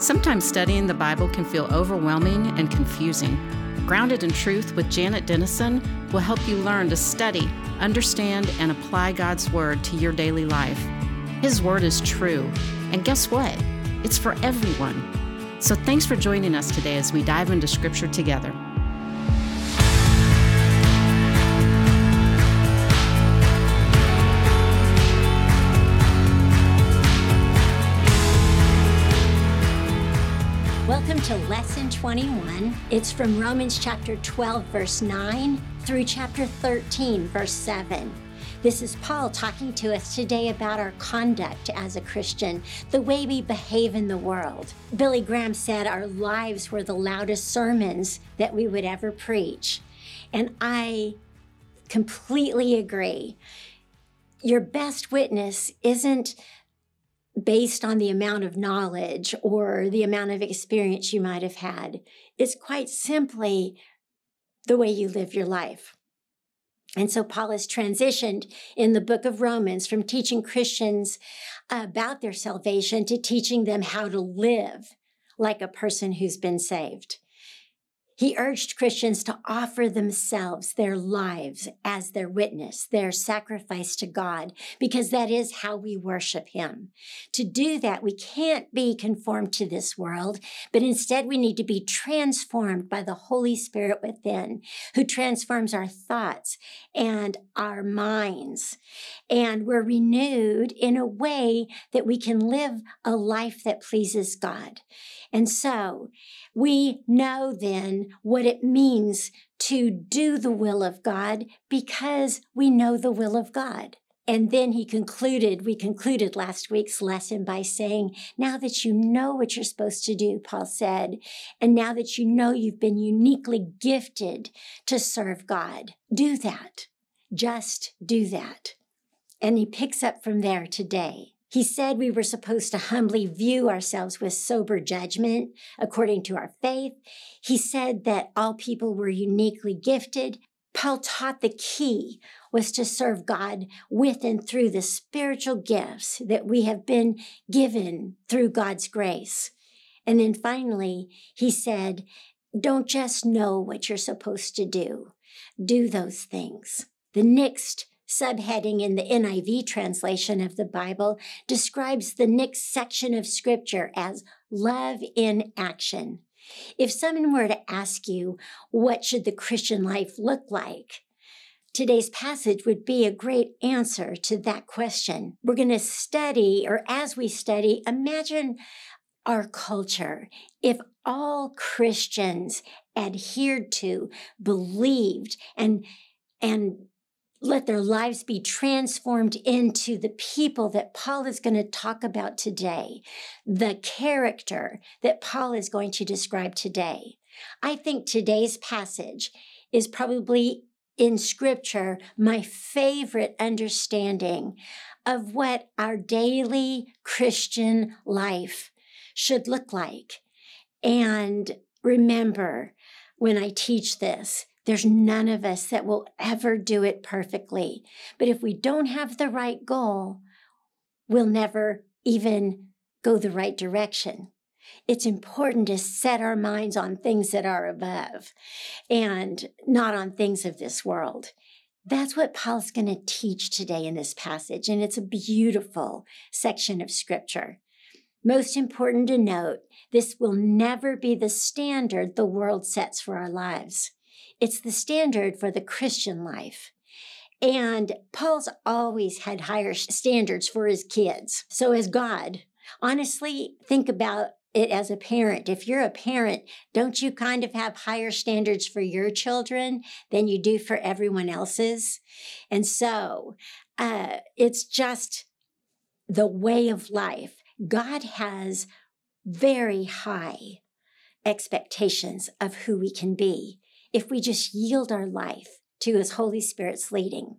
Sometimes studying the Bible can feel overwhelming and confusing. Grounded in Truth with Janet Denison will help you learn to study, understand, and apply God's Word to your daily life. His Word is true, and guess what? It's for everyone. So thanks for joining us today as we dive into Scripture together. Welcome to Lesson 21. It's from Romans chapter 12, verse 9 through chapter 13, verse 7. This is Paul talking to us today about our conduct as a Christian, the way we behave in the world. Billy Graham said our lives were the loudest sermons that we would ever preach. And I completely agree. Your best witness isn't based on the amount of knowledge or the amount of experience you might have had. It's quite simply the way you live your life. And so Paul has transitioned in the book of Romans from teaching Christians about their salvation to teaching them how to live like a person who's been saved. He urged Christians to offer themselves, their lives, as their witness, their sacrifice to God, because that is how we worship Him. To do that, we can't be conformed to this world, but instead we need to be transformed by the Holy Spirit within, who transforms our thoughts and our minds. And we're renewed in a way that we can live a life that pleases God. And so we know then what it means to do the will of God because we know the will of God. And then he concluded, we concluded last week's lesson by saying, now that you know what you're supposed to do, Paul said, and now that you know you've been uniquely gifted to serve God, do that. Just do that. And he picks up from there today. He said we were supposed to humbly view ourselves with sober judgment according to our faith. He said that all people were uniquely gifted. Paul taught the key was to serve God with and through the spiritual gifts that we have been given through God's grace. And then finally, he said, don't just know what you're supposed to do, do those things. The next subheading in the NIV translation of the Bible describes the next section of scripture as love in action. If someone were to ask you, what should the Christian life look like? Today's passage would be a great answer to that question. We're going to study, or as we study, imagine our culture. If all Christians adhered to, believed, and and let their lives be transformed into the people that Paul is going to talk about today, the character that Paul is going to describe today. I think today's passage is probably in scripture my favorite understanding of what our daily Christian life should look like. And remember, when I teach this, there's none of us that will ever do it perfectly. But if we don't have the right goal, we'll never even go the right direction. It's important to set our minds on things that are above and not on things of this world. That's what Paul's going to teach today in this passage, and it's a beautiful section of scripture. Most important to note, this will never be the standard the world sets for our lives. It's the standard for the Christian life. And Paul's always had higher standards for his kids. So, as God, honestly, think about it as a parent. If you're a parent, don't you kind of have higher standards for your children than you do for everyone else's? And so, uh, it's just the way of life. God has very high expectations of who we can be if we just yield our life to His Holy Spirit's leading.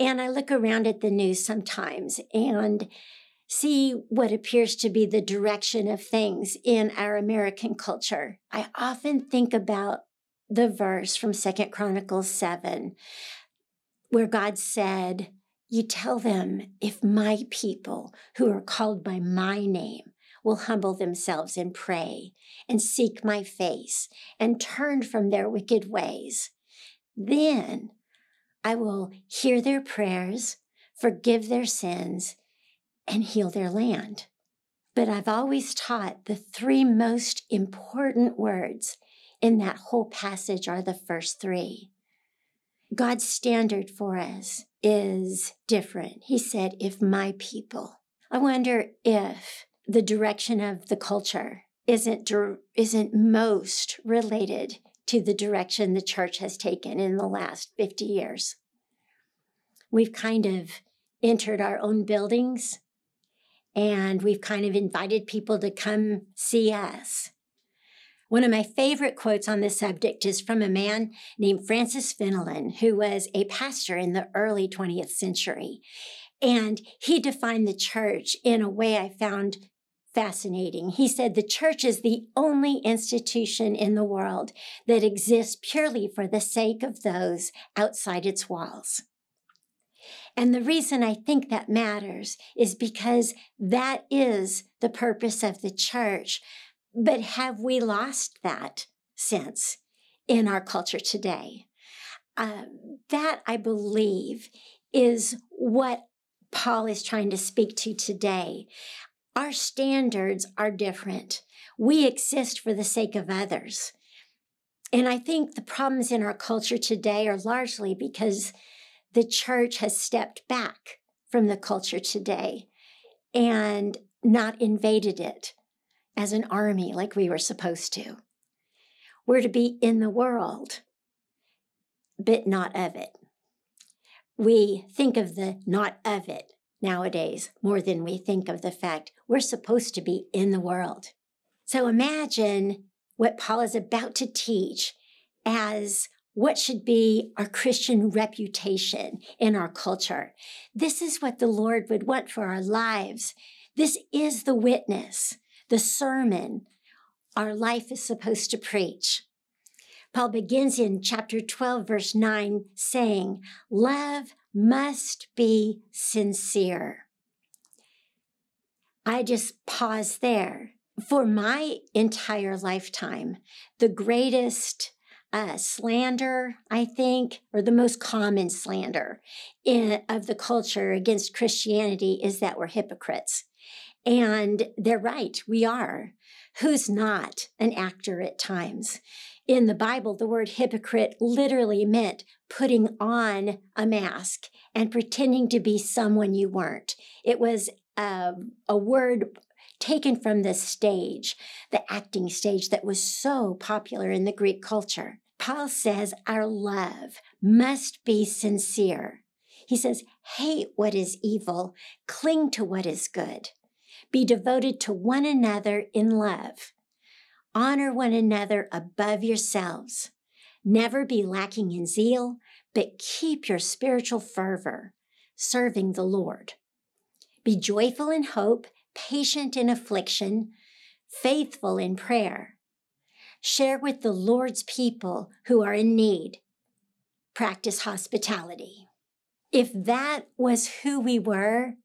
And I look around at the news sometimes and see what appears to be the direction of things in our American culture. I often think about the verse from Second Chronicles 7 where God said, you tell them if my people who are called by my name will humble themselves and pray and seek my face and turn from their wicked ways, then I will hear their prayers, forgive their sins, and heal their land. But I've always taught the three most important words in that whole passage are the first three. God's standard for us is different. He said, if my people. I wonder if the direction of the culture isn't, isn't most related to the direction the church has taken in the last 50 years. We've kind of entered our own buildings and we've kind of invited people to come see us. One of my favorite quotes on this subject is from a man named Francis Fenelon, who was a pastor in the early 20th century. And he defined the church in a way I found fascinating. He said the church is the only institution in the world that exists purely for the sake of those outside its walls. And the reason I think that matters is because that is the purpose of the church. But have we lost that sense in our culture today? Uh, that, I believe, is what Paul is trying to speak to today. Our standards are different. We exist for the sake of others. And I think the problems in our culture today are largely because the church has stepped back from the culture today and not invaded it as an army like we were supposed to. We're to be in the world, but not of it. We think of the not of it nowadays more than we think of the fact we're supposed to be in the world. So imagine what Paul is about to teach as what should be our Christian reputation in our culture. This is what the Lord would want for our lives. This is the witness, the sermon our life is supposed to preach. Paul begins in chapter 12, verse 9, saying, Love must be sincere. I just pause there. For my entire lifetime, the greatest uh, slander, I think, or the most common slander in, of the culture against Christianity is that we're hypocrites. And they're right, we are. Who's not an actor at times? In the Bible, the word hypocrite literally meant putting on a mask and pretending to be someone you weren't. It was a, a word taken from the stage, the acting stage that was so popular in the Greek culture. Paul says our love must be sincere. He says, hate what is evil, cling to what is good, be devoted to one another in love, honor one another above yourselves, never be lacking in zeal, but keep your spiritual fervor, serving the Lord. Be joyful in hope, patient in affliction, faithful in prayer. Share with the Lord's people who are in need. Practice hospitality. If that was who we were,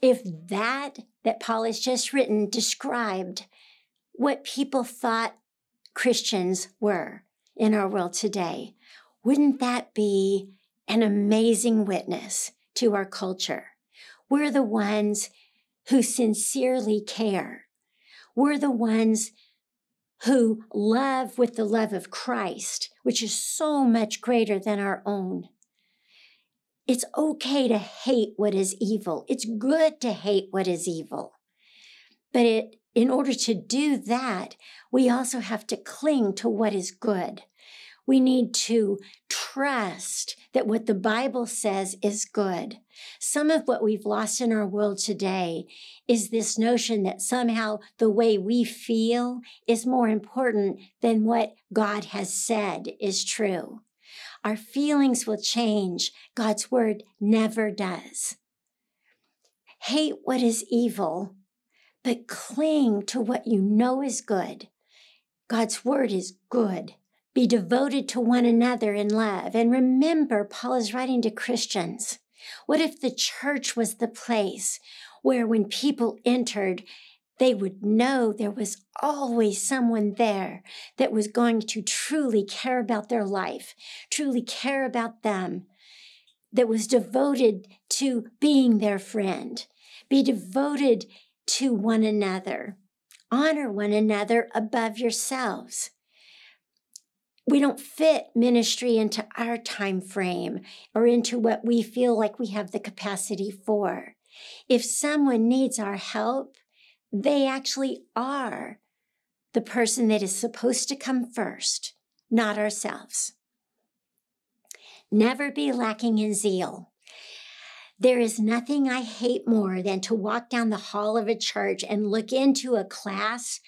if that that Paul has just written described what people thought Christians were in our world today, wouldn't that be an amazing witness to our culture? We're the ones who sincerely care. We're the ones who love with the love of Christ, which is so much greater than our own. It's okay to hate what is evil. It's good to hate what is evil. But it, in order to do that, we also have to cling to what is good. We need to trust that what the Bible says is good. Some of what we've lost in our world today is this notion that somehow the way we feel is more important than what God has said is true. Our feelings will change. God's word never does. Hate what is evil, but cling to what you know is good. God's word is good. Be devoted to one another in love. And remember, Paul is writing to Christians. What if the church was the place where when people entered, they would know there was always someone there that was going to truly care about their life, truly care about them, that was devoted to being their friend, be devoted to one another, honor one another above yourselves. We don't fit ministry into our time frame or into what we feel like we have the capacity for. If someone needs our help, they actually are the person that is supposed to come first, not ourselves. Never be lacking in zeal. There is nothing I hate more than to walk down the hall of a church and look into a class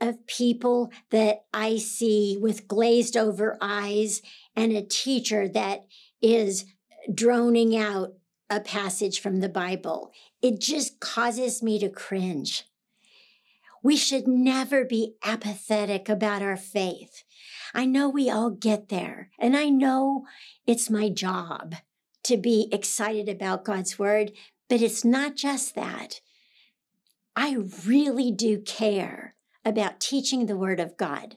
of people that I see with glazed over eyes and a teacher that is droning out a passage from the Bible. It just causes me to cringe. We should never be apathetic about our faith. I know we all get there, and I know it's my job to be excited about God's word, but it's not just that. I really do care about teaching the word of God.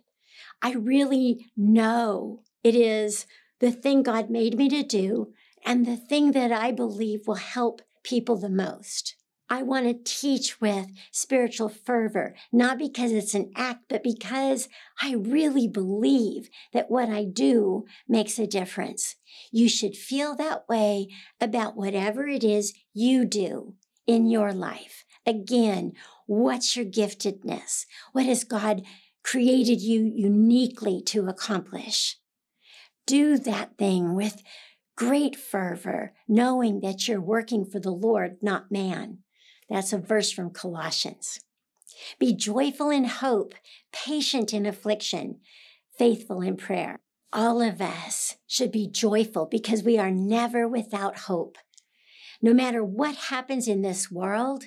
I really know it is the thing God made me to do and the thing that I believe will help people the most. I want to teach with spiritual fervor, not because it's an act, but because I really believe that what I do makes a difference. You should feel that way about whatever it is you do in your life. Again, what's your giftedness? What has God created you uniquely to accomplish? Do that thing with great fervor, knowing that you're working for the Lord, not man. That's a verse from Colossians. Be joyful in hope, patient in affliction, faithful in prayer. All of us should be joyful because we are never without hope. No matter what happens in this world,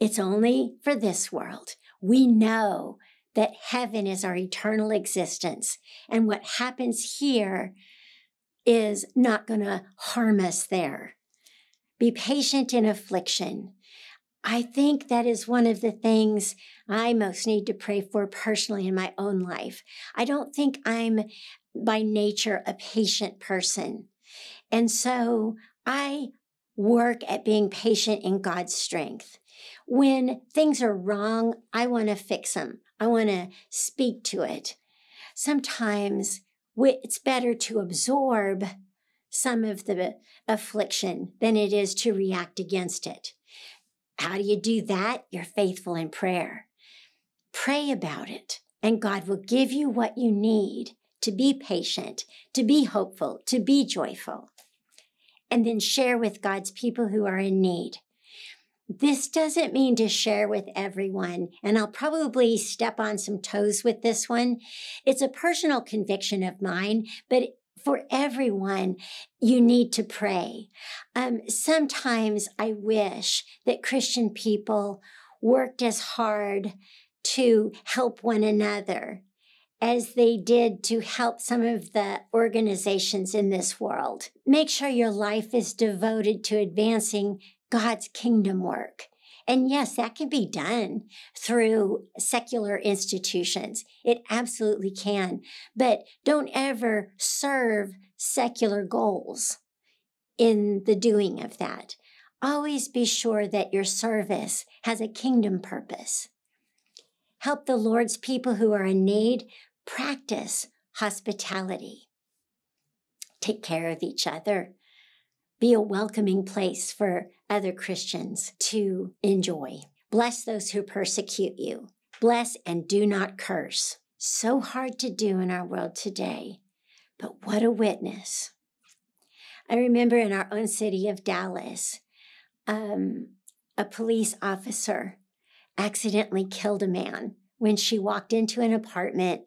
it's only for this world. We know that heaven is our eternal existence, and what happens here is not going to harm us there. Be patient in affliction. I think that is one of the things I most need to pray for personally in my own life. I don't think I'm by nature a patient person. And so I work at being patient in God's strength. When things are wrong, I want to fix them. I want to speak to it. Sometimes it's better to absorb some of the affliction than it is to react against it. How do you do that? You're faithful in prayer. Pray about it, and God will give you what you need to be patient, to be hopeful, to be joyful. And then share with God's people who are in need. This doesn't mean to share with everyone, and I'll probably step on some toes with this one. It's a personal conviction of mine, but for everyone, you need to pray. Um, sometimes I wish that Christian people worked as hard to help one another as they did to help some of the organizations in this world. Make sure your life is devoted to advancing God's kingdom work. And yes, that can be done through secular institutions. It absolutely can. But don't ever serve secular goals in the doing of that. Always be sure that your service has a kingdom purpose. Help the Lord's people who are in need practice hospitality. Take care of each other be a welcoming place for other Christians to enjoy. Bless those who persecute you. Bless and do not curse. So hard to do in our world today, but what a witness. I remember in our own city of Dallas, um, a police officer accidentally killed a man when she walked into an apartment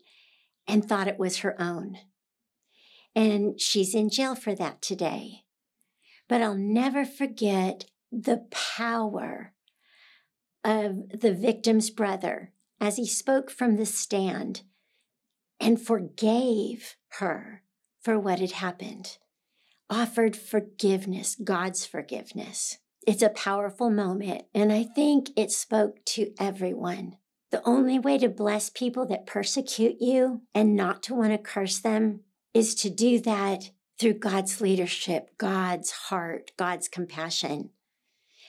and thought it was her own. And she's in jail for that today. But I'll never forget the power of the victim's brother as he spoke from the stand and forgave her for what had happened, offered forgiveness, God's forgiveness. It's a powerful moment, and I think it spoke to everyone. The only way to bless people that persecute you and not to want to curse them is to do that through God's leadership, God's heart, God's compassion.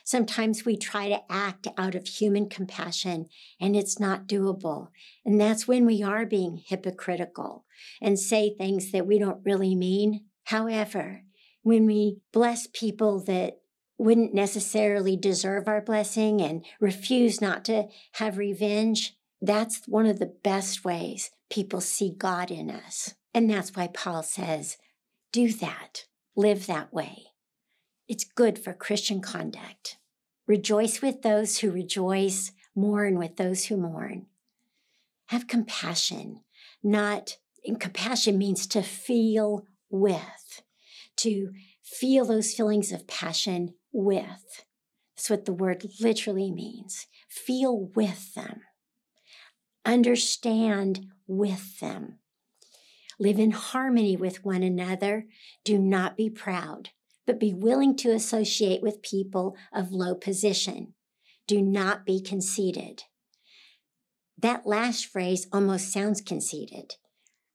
Sometimes we try to act out of human compassion and it's not doable. And that's when we are being hypocritical and say things that we don't really mean. However, when we bless people that wouldn't necessarily deserve our blessing and refuse not to have revenge, that's one of the best ways people see God in us. And that's why Paul says, do that, live that way. It's good for Christian conduct. Rejoice with those who rejoice, mourn with those who mourn. Have compassion, not, and compassion means to feel with, to feel those feelings of passion with. That's what the word literally means. Feel with them. Understand with them. Live in harmony with one another. Do not be proud, but be willing to associate with people of low position. Do not be conceited. That last phrase almost sounds conceited.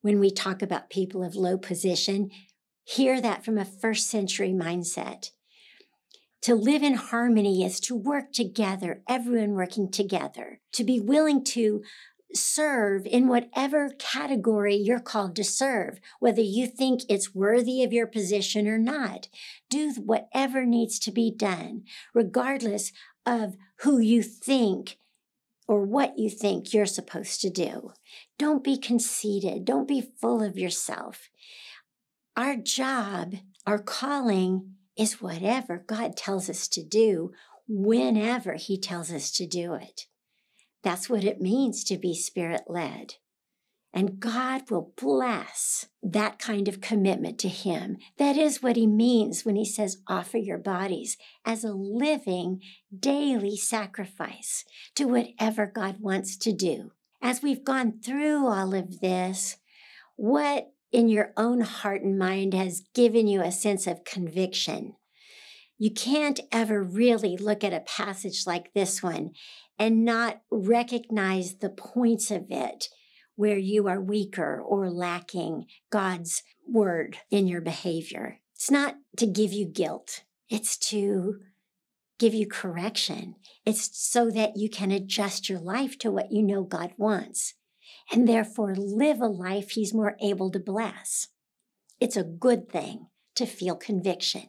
When we talk about people of low position, hear that from a first century mindset. To live in harmony is to work together, everyone working together, to be willing to serve in whatever category you're called to serve, whether you think it's worthy of your position or not. Do whatever needs to be done, regardless of who you think or what you think you're supposed to do. Don't be conceited. Don't be full of yourself. Our job, our calling is whatever God tells us to do whenever He tells us to do it. That's what it means to be spirit led. And God will bless that kind of commitment to Him. That is what He means when He says, offer your bodies as a living, daily sacrifice to whatever God wants to do. As we've gone through all of this, what in your own heart and mind has given you a sense of conviction. You can't ever really look at a passage like this one and not recognize the points of it where you are weaker or lacking God's word in your behavior. It's not to give you guilt. It's to give you correction. It's so that you can adjust your life to what you know God wants and therefore live a life he's more able to bless. It's a good thing to feel conviction.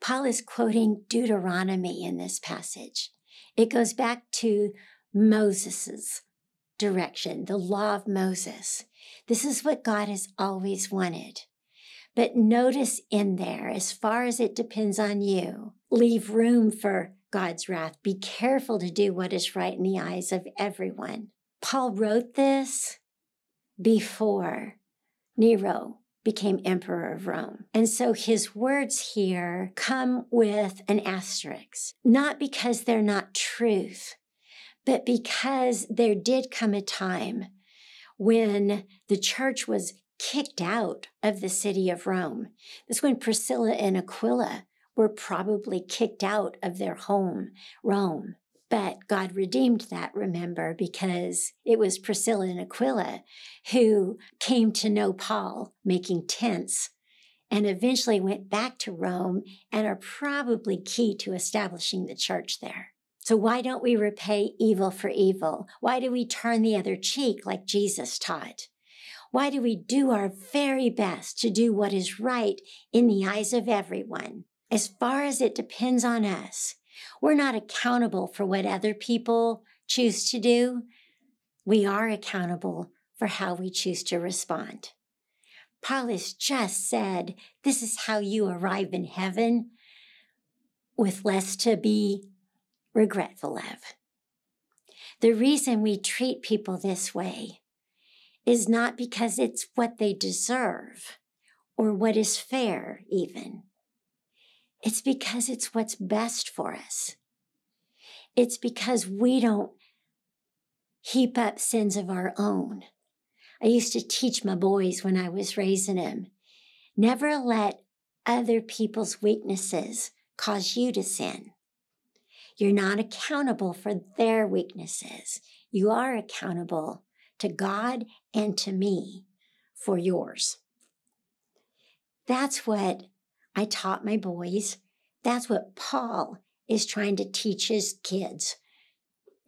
Paul is quoting Deuteronomy in this passage. It goes back to Moses's direction, the law of Moses. This is what God has always wanted. But notice in there, as far as it depends on you, leave room for God's wrath. Be careful to do what is right in the eyes of everyone. Paul wrote this before Nero became emperor of Rome. And so his words here come with an asterisk, not because they're not truth, but because there did come a time when the church was kicked out of the city of Rome. This when Priscilla and Aquila were probably kicked out of their home, Rome. But God redeemed that, remember, because it was Priscilla and Aquila who came to know Paul making tents and eventually went back to Rome and are probably key to establishing the church there. So, why don't we repay evil for evil? Why do we turn the other cheek like Jesus taught? Why do we do our very best to do what is right in the eyes of everyone? as far as it depends on us, we're not accountable for what other people choose to do. We are accountable for how we choose to respond. Paul has just said, This is how you arrive in heaven. with less to be regretful of. The reason we treat people this way is not because it's what they deserve or what is fair, even. It's because it's what's best for us. It's because we don't heap up sins of our own. I used to teach my boys when I was raising them never let other people's weaknesses cause you to sin. You're not accountable for their weaknesses. You are accountable to God and to me for yours. That's what I taught my boys. That's what Paul is trying to teach his kids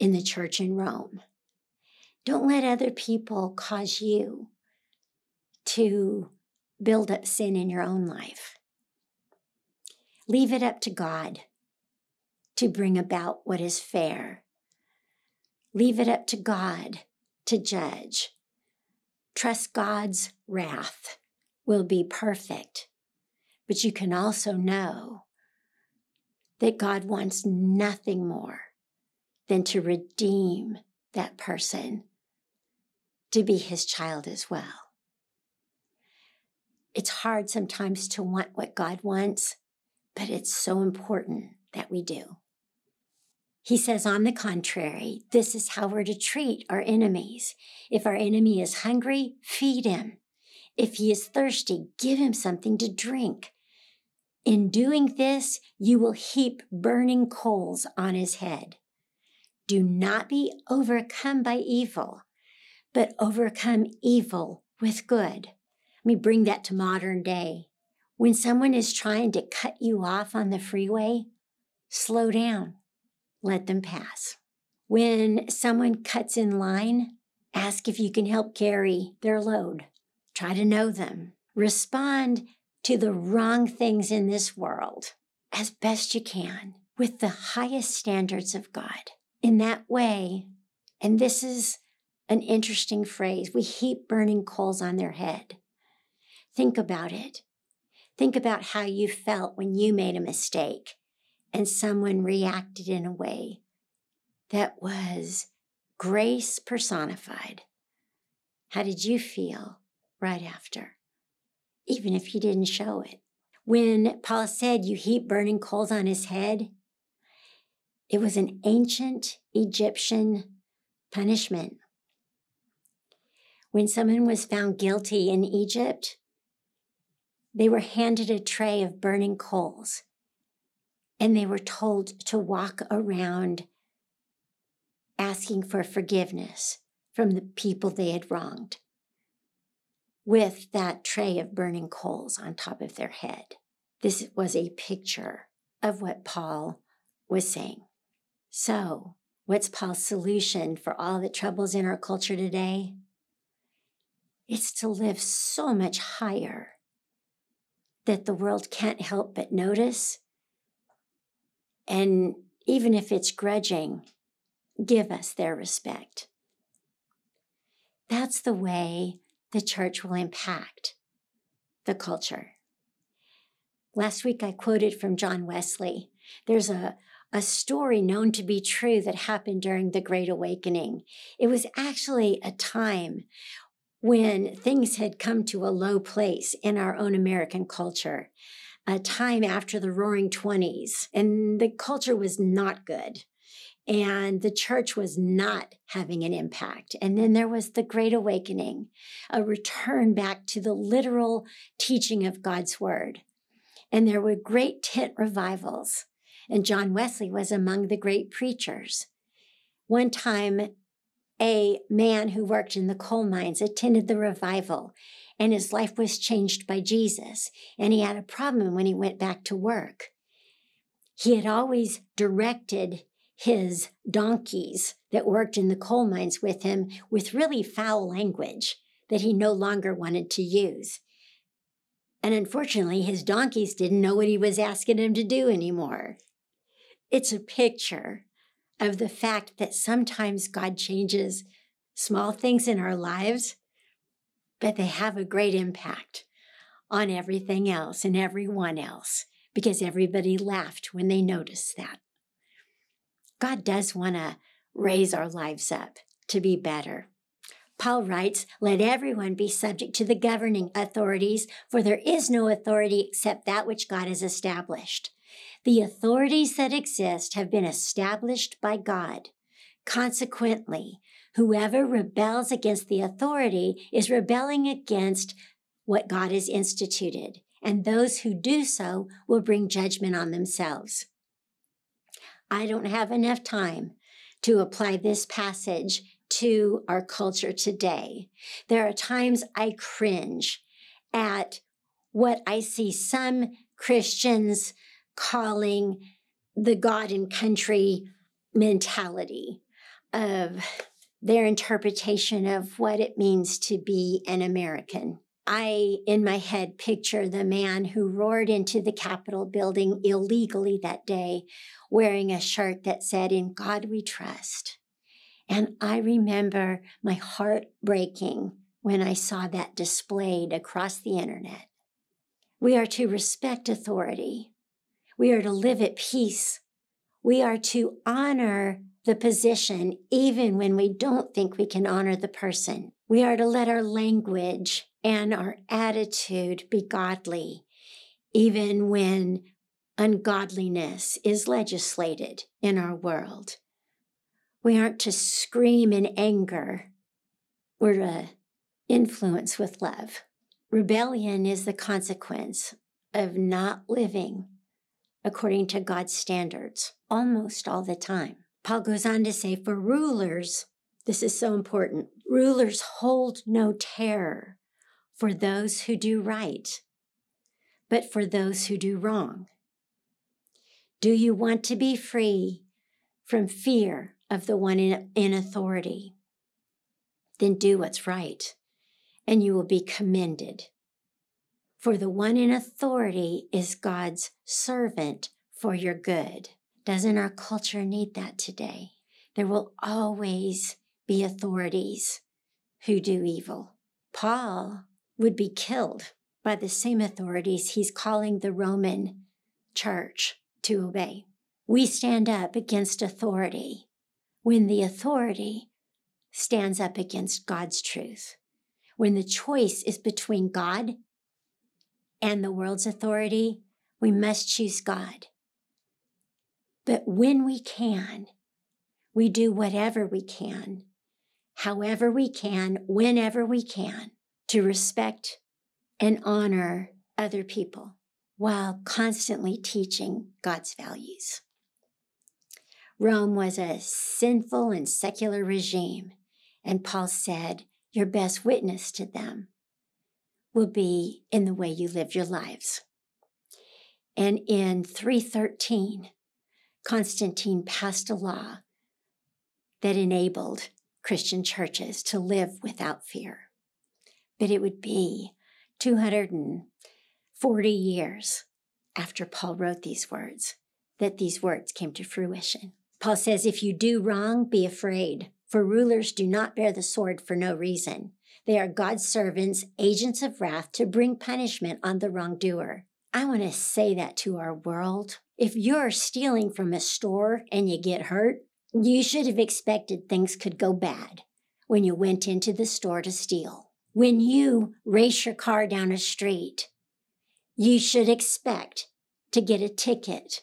in the church in Rome. Don't let other people cause you to build up sin in your own life. Leave it up to God to bring about what is fair. Leave it up to God to judge. Trust God's wrath will be perfect. But you can also know that God wants nothing more than to redeem that person to be his child as well. It's hard sometimes to want what God wants, but it's so important that we do. He says, on the contrary, this is how we're to treat our enemies. If our enemy is hungry, feed him. If he is thirsty, give him something to drink. In doing this, you will heap burning coals on his head. Do not be overcome by evil, but overcome evil with good. Let me bring that to modern day. When someone is trying to cut you off on the freeway, slow down, let them pass. When someone cuts in line, ask if you can help carry their load. Try to know them. Respond to the wrong things in this world as best you can with the highest standards of God. In that way, and this is an interesting phrase, we heap burning coals on their head. Think about it. Think about how you felt when you made a mistake and someone reacted in a way that was grace personified. How did you feel right after? Even if you didn't show it. When Paul said, You heap burning coals on his head, it was an ancient Egyptian punishment. When someone was found guilty in Egypt, they were handed a tray of burning coals and they were told to walk around asking for forgiveness from the people they had wronged with that tray of burning coals on top of their head. This was a picture of what Paul was saying. So, what's Paul's solution for all the troubles in our culture today? It's to live so much higher that the world can't help but notice. And even if it's grudging, give us their respect. That's the way the church will impact the culture. Last week, I quoted from John Wesley. There's a, a story known to be true that happened during the Great Awakening. It was actually a time when things had come to a low place in our own American culture, a time after the roaring 20s, and the culture was not good. And the church was not having an impact. And then there was the Great Awakening, a return back to the literal teaching of God's Word. And there were great tent revivals. And John Wesley was among the great preachers. One time, a man who worked in the coal mines attended the revival and his life was changed by Jesus. And he had a problem when he went back to work. He had always directed his donkeys that worked in the coal mines with him with really foul language that he no longer wanted to use. And unfortunately, his donkeys didn't know what he was asking them to do anymore. It's a picture of the fact that sometimes God changes small things in our lives, but they have a great impact on everything else and everyone else because everybody laughed when they noticed that. God does want to raise our lives up to be better. Paul writes, Let everyone be subject to the governing authorities, for there is no authority except that which God has established. The authorities that exist have been established by God. Consequently, whoever rebels against the authority is rebelling against what God has instituted, and those who do so will bring judgment on themselves. I don't have enough time to apply this passage to our culture today. There are times I cringe at what I see some Christians calling the God and country mentality of their interpretation of what it means to be an American. I, in my head, picture the man who roared into the Capitol building illegally that day, wearing a shirt that said, In God we trust. And I remember my heart breaking when I saw that displayed across the internet. We are to respect authority. We are to live at peace. We are to honor the position even when we don't think we can honor the person. We are to let our language and our attitude be godly, even when ungodliness is legislated in our world. We aren't to scream in anger. We're to influence with love. Rebellion is the consequence of not living according to God's standards almost all the time. Paul goes on to say, for rulers, this is so important, rulers hold no terror for those who do right, but for those who do wrong. Do you want to be free from fear of the one in, in authority? Then do what's right, and you will be commended. For the one in authority is God's servant for your good. Doesn't our culture need that today? There will always be authorities who do evil. Paul would be killed by the same authorities he's calling the Roman church to obey. We stand up against authority when the authority stands up against God's truth. When the choice is between God and the world's authority, we must choose God. But when we can, we do whatever we can, however we can, whenever we can, to respect and honor other people while constantly teaching God's values. Rome was a sinful and secular regime, and Paul said, Your best witness to them will be in the way you live your lives. And in 313, Constantine passed a law that enabled Christian churches to live without fear. But it would be 240 years after Paul wrote these words that these words came to fruition. Paul says, If you do wrong, be afraid, for rulers do not bear the sword for no reason. They are God's servants, agents of wrath to bring punishment on the wrongdoer. I want to say that to our world. If you're stealing from a store and you get hurt, you should have expected things could go bad when you went into the store to steal. When you race your car down a street, you should expect to get a ticket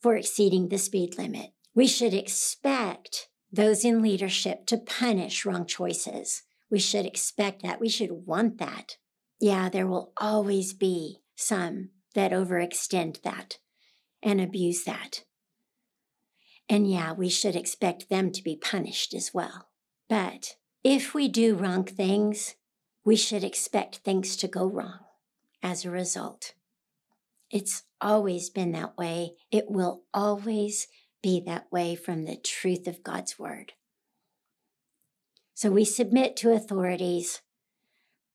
for exceeding the speed limit. We should expect those in leadership to punish wrong choices. We should expect that. We should want that. Yeah, there will always be some that overextend that and abuse that. And yeah, we should expect them to be punished as well. But if we do wrong things, we should expect things to go wrong as a result. It's always been that way. It will always be that way from the truth of God's word. So we submit to authorities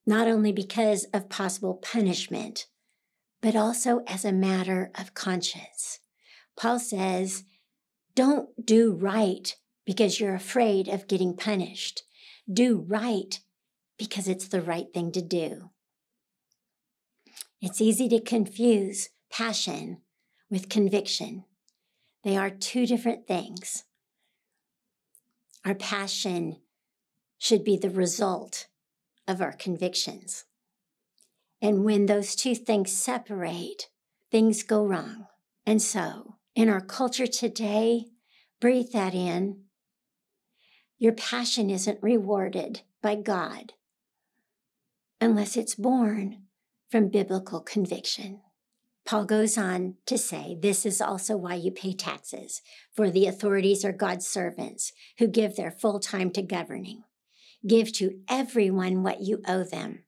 not only because of possible punishment, but also as a matter of conscience. Paul says, don't do right because you're afraid of getting punished. Do right because it's the right thing to do. It's easy to confuse passion with conviction. They are two different things. Our passion should be the result of our convictions. And when those two things separate, things go wrong. And so, in our culture today, breathe that in. Your passion isn't rewarded by God unless it's born from biblical conviction. Paul goes on to say, This is also why you pay taxes, for the authorities are God's servants who give their full time to governing. Give to everyone what you owe them.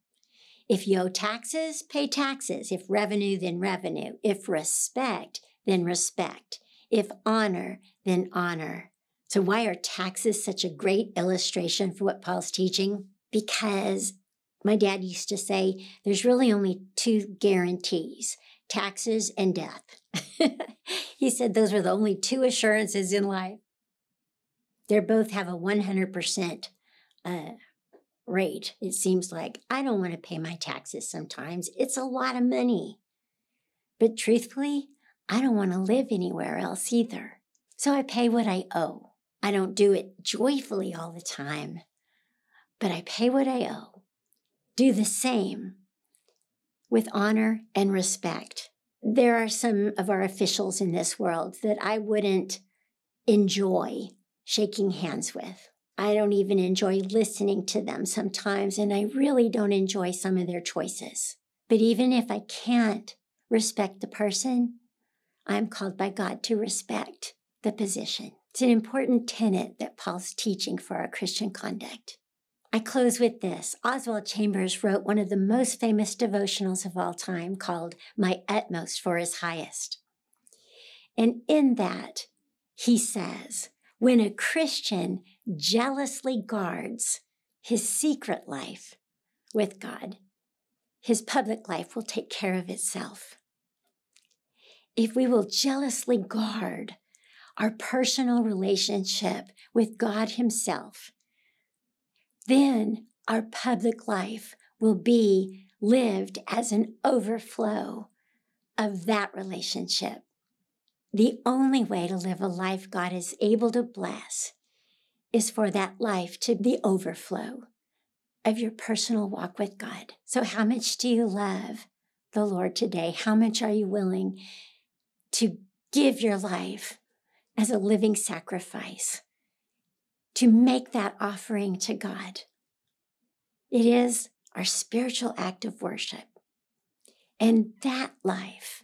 If you owe taxes, pay taxes. If revenue, then revenue. If respect, then respect. If honor, then honor. So, why are taxes such a great illustration for what Paul's teaching? Because my dad used to say there's really only two guarantees taxes, and death. he said those were the only two assurances in life. They both have a 100% uh, rate. It seems like I don't want to pay my taxes sometimes. It's a lot of money. But truthfully, I don't want to live anywhere else either. So I pay what I owe. I don't do it joyfully all the time, but I pay what I owe. Do the same with honor and respect. There are some of our officials in this world that I wouldn't enjoy shaking hands with. I don't even enjoy listening to them sometimes, and I really don't enjoy some of their choices. But even if I can't respect the person, I'm called by God to respect the position. It's an important tenet that Paul's teaching for our Christian conduct. I close with this. Oswald Chambers wrote one of the most famous devotionals of all time called My Utmost for His Highest. And in that, he says, when a Christian jealously guards his secret life with God, his public life will take care of itself. If we will jealously guard our personal relationship with God Himself, then our public life will be lived as an overflow of that relationship. The only way to live a life God is able to bless is for that life to be overflow of your personal walk with God. So, how much do you love the Lord today? How much are you willing to give your life as a living sacrifice? To make that offering to God. It is our spiritual act of worship. And that life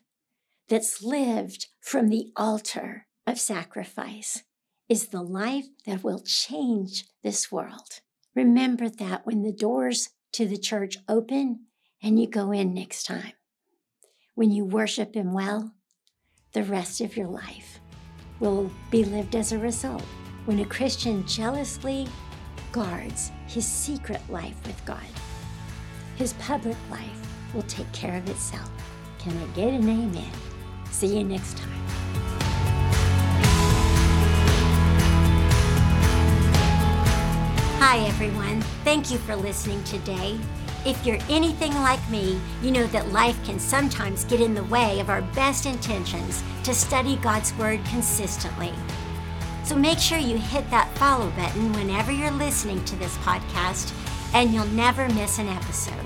that's lived from the altar of sacrifice is the life that will change this world. Remember that when the doors to the church open and you go in next time. When you worship Him well, the rest of your life will be lived as a result when a Christian jealously guards his secret life with God. His public life will take care of itself. Can I get an amen? See you next time. Hi, everyone. Thank you for listening today. If you're anything like me, you know that life can sometimes get in the way of our best intentions to study God's Word consistently. So make sure you hit that follow button whenever you're listening to this podcast, and you'll never miss an episode.